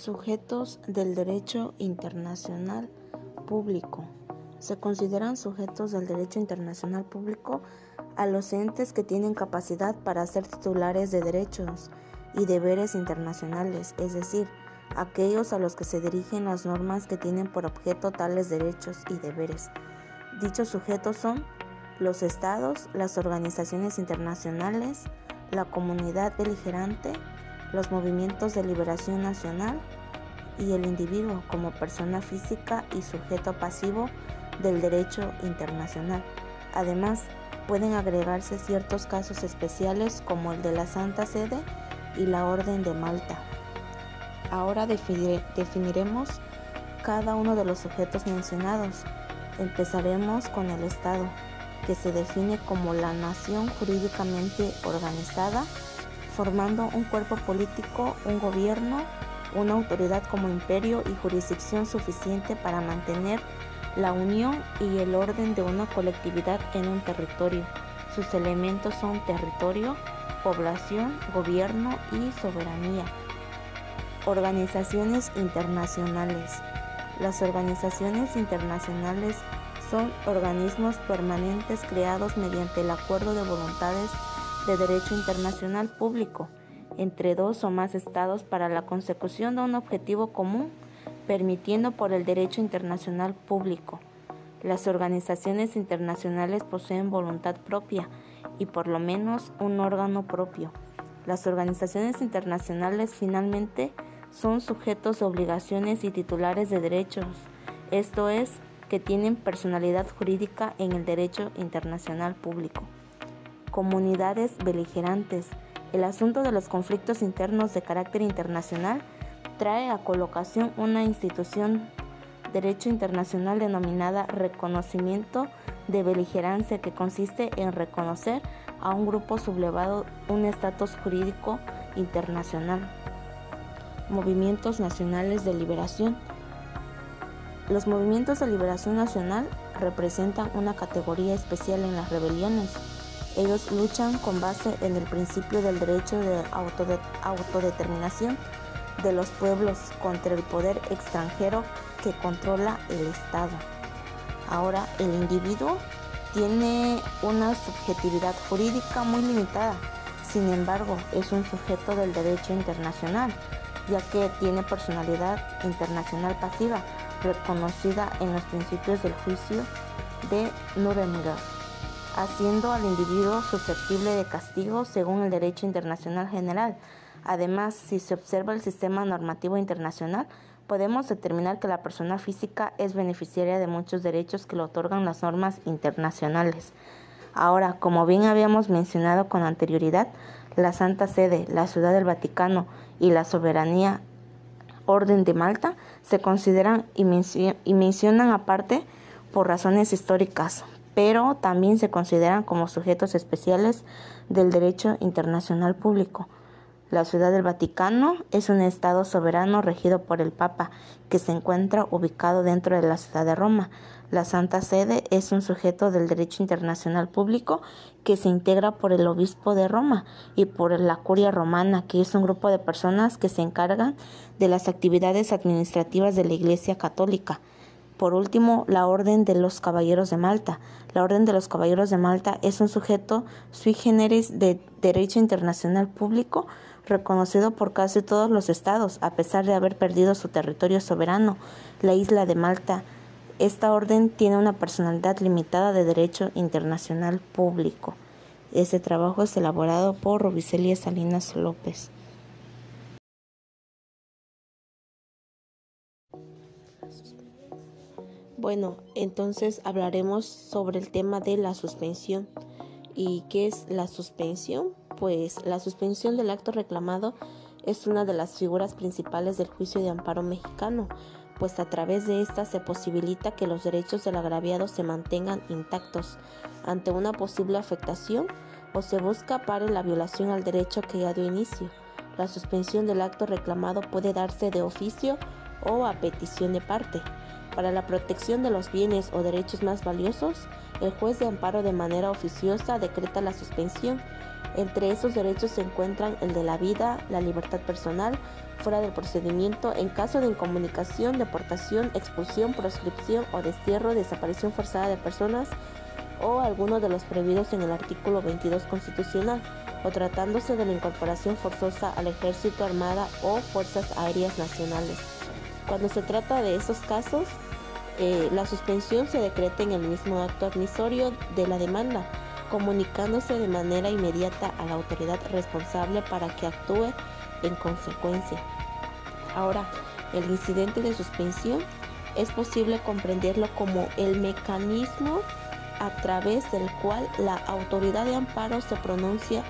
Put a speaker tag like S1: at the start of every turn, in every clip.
S1: Sujetos del derecho internacional público. Se consideran sujetos del derecho internacional público a los entes que tienen capacidad para ser titulares de derechos y deberes internacionales, es decir, aquellos a los que se dirigen las normas que tienen por objeto tales derechos y deberes. Dichos sujetos son los estados, las organizaciones internacionales, la comunidad beligerante, los movimientos de liberación nacional y el individuo como persona física y sujeto pasivo del derecho internacional. Además, pueden agregarse ciertos casos especiales como el de la Santa Sede y la Orden de Malta. Ahora definiremos cada uno de los sujetos mencionados. Empezaremos con el Estado, que se define como la nación jurídicamente organizada formando un cuerpo político, un gobierno, una autoridad como imperio y jurisdicción suficiente para mantener la unión y el orden de una colectividad en un territorio. Sus elementos son territorio, población, gobierno y soberanía. Organizaciones internacionales. Las organizaciones internacionales son organismos permanentes creados mediante el acuerdo de voluntades de derecho internacional público entre dos o más estados para la consecución de un objetivo común, permitiendo por el derecho internacional público. Las organizaciones internacionales poseen voluntad propia y por lo menos un órgano propio. Las organizaciones internacionales finalmente son sujetos de obligaciones y titulares de derechos, esto es, que tienen personalidad jurídica en el derecho internacional público comunidades beligerantes. El asunto de los conflictos internos de carácter internacional trae a colocación una institución derecho internacional denominada reconocimiento de beligerancia que consiste en reconocer a un grupo sublevado un estatus jurídico internacional. Movimientos nacionales de liberación. Los movimientos de liberación nacional representan una categoría especial en las rebeliones ellos luchan con base en el principio del derecho de autodeterminación de los pueblos contra el poder extranjero que controla el Estado. Ahora, el individuo tiene una subjetividad jurídica muy limitada, sin embargo, es un sujeto del derecho internacional, ya que tiene personalidad internacional pasiva reconocida en los principios del juicio de Nuremberg haciendo al individuo susceptible de castigo según el derecho internacional general. Además, si se observa el sistema normativo internacional, podemos determinar que la persona física es beneficiaria de muchos derechos que le otorgan las normas internacionales. Ahora, como bien habíamos mencionado con anterioridad, la Santa Sede, la Ciudad del Vaticano y la Soberanía Orden de Malta se consideran y, mencionan aparte por razones históricas, pero también se consideran como sujetos especiales del derecho internacional público. La Ciudad del Vaticano es un Estado soberano regido por el Papa, que se encuentra ubicado dentro de la ciudad de Roma. La Santa Sede es un sujeto del derecho internacional público que se integra por el Obispo de Roma y por la Curia Romana, que es un grupo de personas que se encargan de las actividades administrativas de la Iglesia Católica. Por último, la Orden de los Caballeros de Malta. La Orden de los Caballeros de Malta es un sujeto sui generis de derecho internacional público reconocido por casi todos los estados, a pesar de haber perdido su territorio soberano, la isla de Malta. Esta orden tiene una personalidad limitada de derecho internacional público. Este trabajo es elaborado por Robicelia Salinas López. Bueno, entonces hablaremos sobre el tema de la suspensión. ¿Y qué es la suspensión? Pues la suspensión del acto reclamado es una de las figuras principales del juicio de amparo mexicano, pues a través de esta se posibilita que los derechos del agraviado se mantengan intactos ante una posible afectación o se busca para la violación al derecho que ya dio inicio. La suspensión del acto reclamado puede darse de oficio o a petición de parte. Para la protección de los bienes o derechos más valiosos, el juez de amparo de manera oficiosa decreta la suspensión. Entre esos derechos se encuentran el de la vida, la libertad personal, fuera del procedimiento en caso de incomunicación, deportación, expulsión, proscripción o destierro, desaparición forzada de personas o alguno de los prohibidos en el artículo 22 constitucional, o tratándose de la incorporación forzosa al ejército, armada o fuerzas aéreas nacionales. Cuando se trata de esos casos, eh, la suspensión se decreta en el mismo acto admisorio de la demanda, comunicándose de manera inmediata a la autoridad responsable para que actúe en consecuencia. Ahora, el incidente de suspensión es posible comprenderlo como el mecanismo a través del cual la autoridad de amparo se pronuncia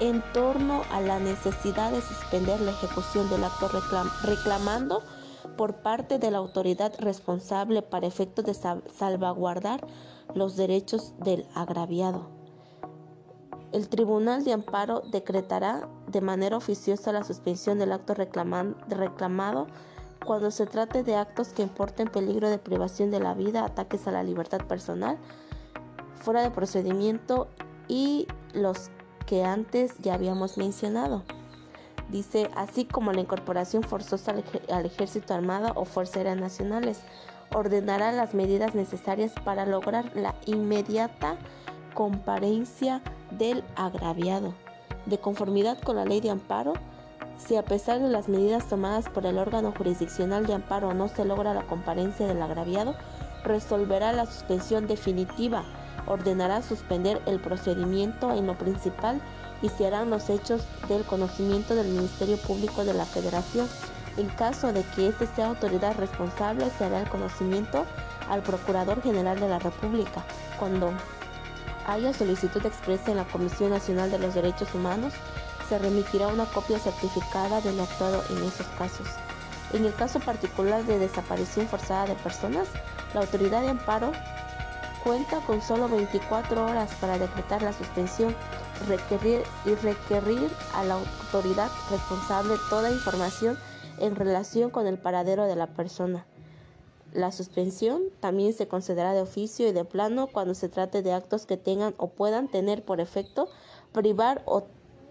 S1: en torno a la necesidad de suspender la ejecución del acto reclamando por parte de la autoridad responsable para efectos de salvaguardar los derechos del agraviado. El Tribunal de Amparo decretará de manera oficiosa la suspensión del acto reclamado cuando se trate de actos que importen peligro de privación de la vida, ataques a la libertad personal, fuera de procedimiento y los que antes ya habíamos mencionado. Dice, así como la incorporación forzosa al, ejército armado o fuerzas aéreas nacionales, ordenará las medidas necesarias para lograr la inmediata comparencia del agraviado. De conformidad con la ley de amparo, si a pesar de las medidas tomadas por el órgano jurisdiccional de amparo no se logra la comparencia del agraviado, resolverá la suspensión definitiva, ordenará suspender el procedimiento en lo principal y se harán los hechos del conocimiento del Ministerio Público de la Federación. En caso de que éste sea autoridad responsable, se hará el conocimiento al Procurador General de la República. Cuando haya solicitud expresa en la Comisión Nacional de los Derechos Humanos, se remitirá una copia certificada de lo actuado en esos casos. En el caso particular de desaparición forzada de personas, la autoridad de amparo cuenta con solo 24 horas para decretar la suspensión requerir y requerir a la autoridad responsable toda información en relación con el paradero de la persona. La suspensión también se concederá de oficio y de plano cuando se trate de actos que tengan o puedan tener por efecto privar o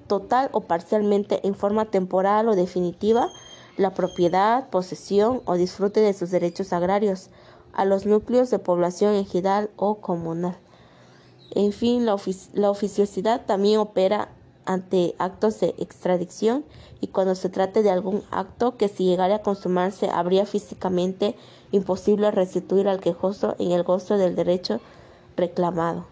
S1: total o parcialmente en forma temporal o definitiva la propiedad, posesión o disfrute de sus derechos agrarios a los núcleos de población ejidal o comunal. En fin, la, oficiosidad también opera ante actos de extradición y cuando se trate de algún acto que si llegara a consumarse habría físicamente imposible restituir al quejoso en el gozo del derecho reclamado.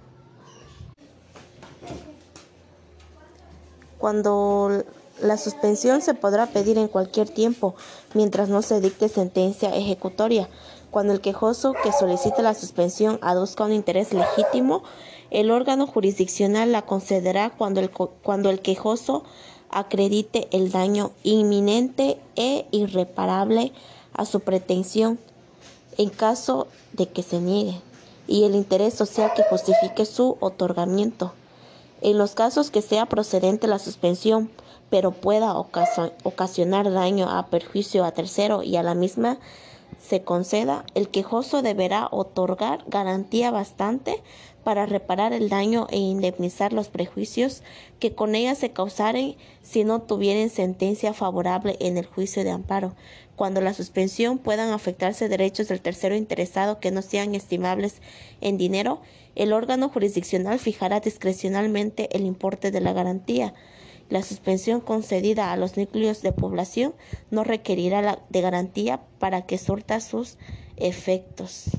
S1: Cuando la suspensión se podrá pedir en cualquier tiempo mientras no se dicte sentencia ejecutoria. Cuando el quejoso que solicite la suspensión aduzca un interés legítimo, el órgano jurisdiccional la concederá cuando el, cuando el quejoso acredite el daño inminente e irreparable a su pretensión en caso de que se niegue y el interés social que justifique su otorgamiento. En los casos que sea procedente la suspensión, pero pueda ocasionar daño a perjuicio a tercero y a la misma se conceda, el quejoso deberá otorgar garantía bastante para reparar el daño e indemnizar los prejuicios que con ella se causaren si no tuvieren sentencia favorable en el juicio de amparo. Cuando la suspensión puedan afectarse derechos del tercero interesado que no sean estimables en dinero, el órgano jurisdiccional fijará discrecionalmente el importe de la garantía. La suspensión concedida a los núcleos de población no requerirá de garantía para que surta sus efectos.